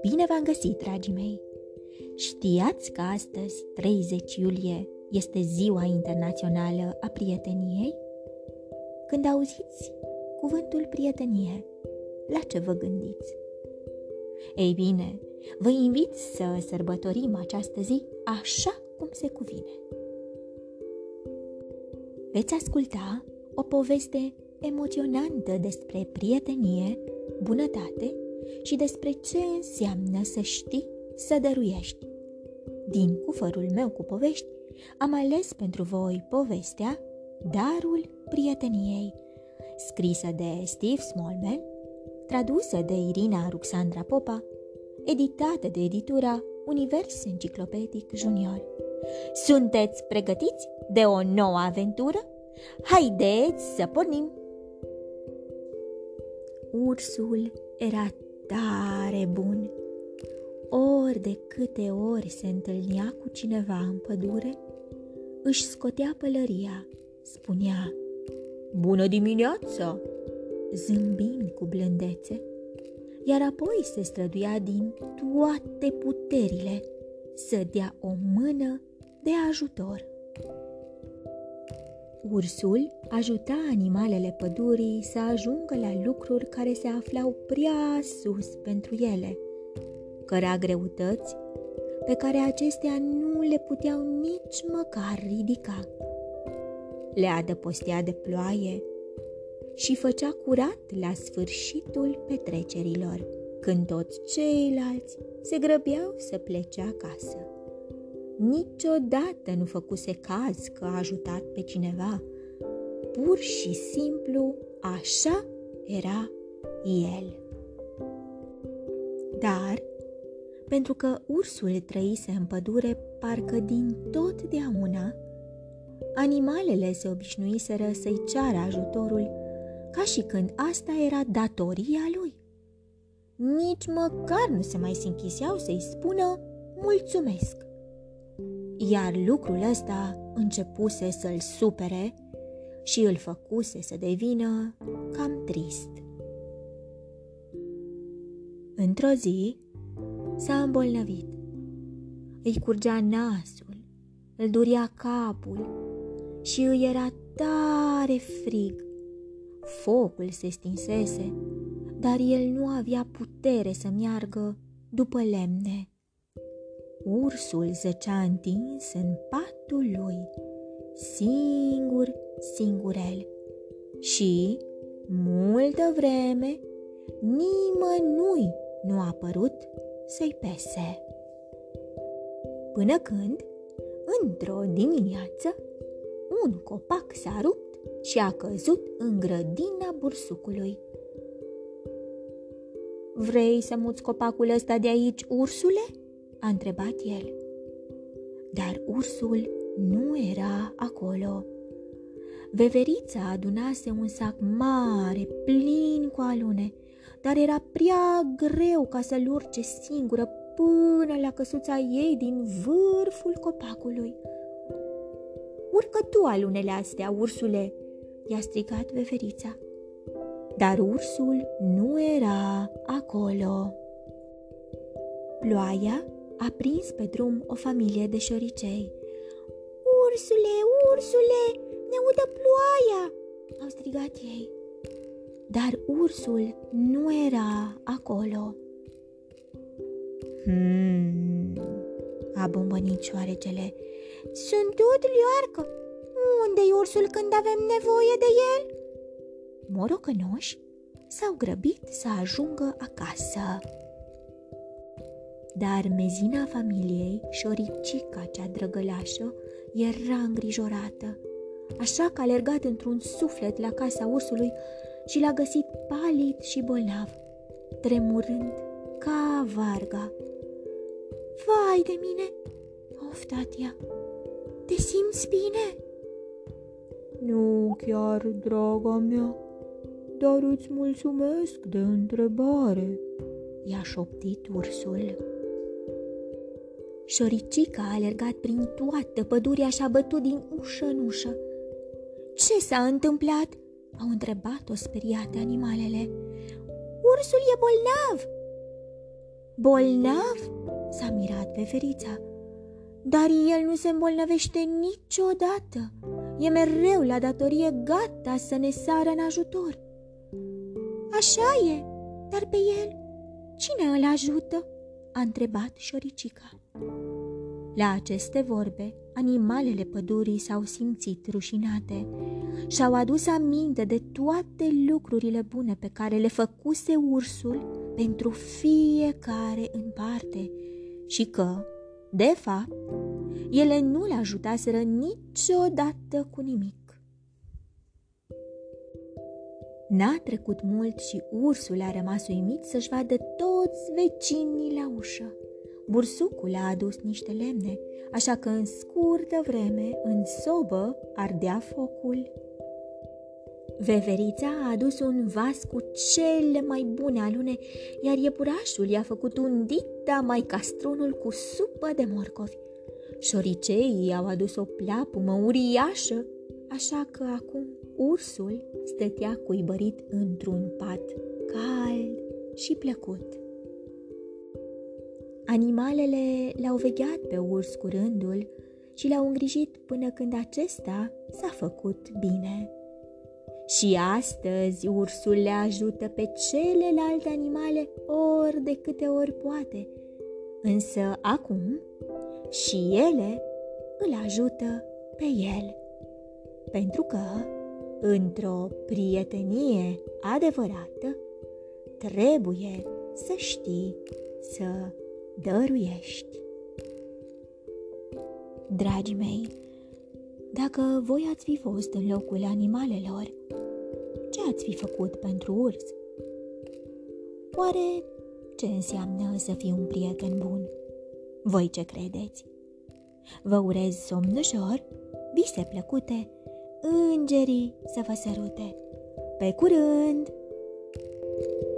Bine v-am găsit, dragii mei! Știați că astăzi, 30 iulie, este Ziua Internațională a Prieteniei? Când auziți cuvântul prietenie, la ce vă gândiți? Ei bine, vă invit să sărbătorim această zi așa cum se cuvine. Veți asculta o poveste emoționantă despre prietenie, bunătate și despre ce înseamnă să știi să dăruiești. Din cufărul meu cu povești, am ales pentru voi povestea Darul prieteniei, scrisă de Steve Smallman, tradusă de Irina Ruxandra Popa, editată de editura Univers Enciclopedic Junior. Sunteți pregătiți de o nouă aventură? Haideți să pornim! Ursul era tare bun. Ori de câte ori se întâlnea cu cineva în pădure, își scotea pălăria, spunea Bună dimineața! zâmbind cu blândețe, iar apoi se străduia din toate puterile să dea o mână de ajutor. Ursul ajuta animalele pădurii să ajungă la lucruri care se aflau prea sus pentru ele, cărea greutăți pe care acestea nu le puteau nici măcar ridica. Le adăpostea de ploaie și făcea curat la sfârșitul petrecerilor, când toți ceilalți se grăbeau să plece acasă. Niciodată nu făcuse caz că a ajutat pe cineva. Pur și simplu așa era el. Dar, pentru că ursul trăise în pădure parcă din totdeauna, animalele se obișnuiseră să-i ceară ajutorul ca și când asta era datoria lui. Nici măcar nu se mai sinchiseau să-i spună mulțumesc. Iar lucrul ăsta începuse să-l supere și îl făcuse să devină cam trist. Într-o zi s-a îmbolnăvit. Îi curgea nasul, îl duria capul și îi era tare frig. Focul se stinsese, dar el nu avea putere să meargă după lemne. Ursul zăcea întins în patul lui, singur, singurel. Și, multă vreme, nimănui nu a părut să-i pese. Până când, într-o dimineață, un copac s-a rupt și a căzut în grădina bursucului. Vrei să muți copacul ăsta de aici, ursule?" A întrebat el. Dar ursul nu era acolo. Veverița adunase un sac mare, plin cu alune, dar era prea greu ca să-l urce singură până la căsuța ei din vârful copacului. Urcă tu alunele astea, ursule!" i-a strigat veverița. Dar ursul nu era acolo. Ploaia a prins pe drum o familie de șoricei. Ursule, ursule, ne udă ploaia!" au strigat ei. Dar ursul nu era acolo. Hmm, a bombănit șoarecele. Sunt tot liarcă. Unde-i ursul când avem nevoie de el? Morocănoși s-au grăbit să ajungă acasă. Dar mezina familiei, șoricica cea drăgălașă, era îngrijorată, așa că a alergat într-un suflet la casa ursului și l-a găsit palid și bolnav, tremurând ca varga. Vai de mine, a oftat ea, te simți bine? Nu chiar, draga mea, dar îți mulțumesc de întrebare, i-a șoptit ursul. Șoricica a alergat prin toată pădurea și a bătut din ușă în ușă. Ce s-a întâmplat? Au întrebat-o speriate animalele. Ursul e bolnav! Bolnav? S-a mirat pe ferița. Dar el nu se îmbolnăvește niciodată. E mereu la datorie gata să ne sară în ajutor. Așa e, dar pe el cine îl ajută? A întrebat șoricica. La aceste vorbe, animalele pădurii s-au simțit rușinate și-au adus aminte de toate lucrurile bune pe care le făcuse ursul pentru fiecare în parte și că, de fapt, ele nu le ajutaseră niciodată cu nimic. N-a trecut mult și ursul a rămas uimit să-și vadă toți vecinii la ușă. Bursucul a adus niște lemne, așa că în scurtă vreme, în sobă, ardea focul. Veverița a adus un vas cu cele mai bune alune, iar iepurașul i-a făcut un dita mai castronul cu supă de morcovi. Șoriceii au adus o pleapumă uriașă, așa că acum ursul stătea cuibărit într-un pat cald și plăcut. Animalele l-au vegheat pe urs cu rândul și l-au îngrijit până când acesta s-a făcut bine. Și astăzi ursul le ajută pe celelalte animale ori de câte ori poate, însă acum și ele îl ajută pe el. Pentru că, într-o prietenie adevărată, trebuie să știi să dăruiești. Dragii mei, dacă voi ați fi fost în locul animalelor, ce ați fi făcut pentru urs? Oare ce înseamnă să fii un prieten bun? Voi ce credeți? Vă urez somn ușor, vise plăcute, îngerii să vă sărute. Pe curând! thank you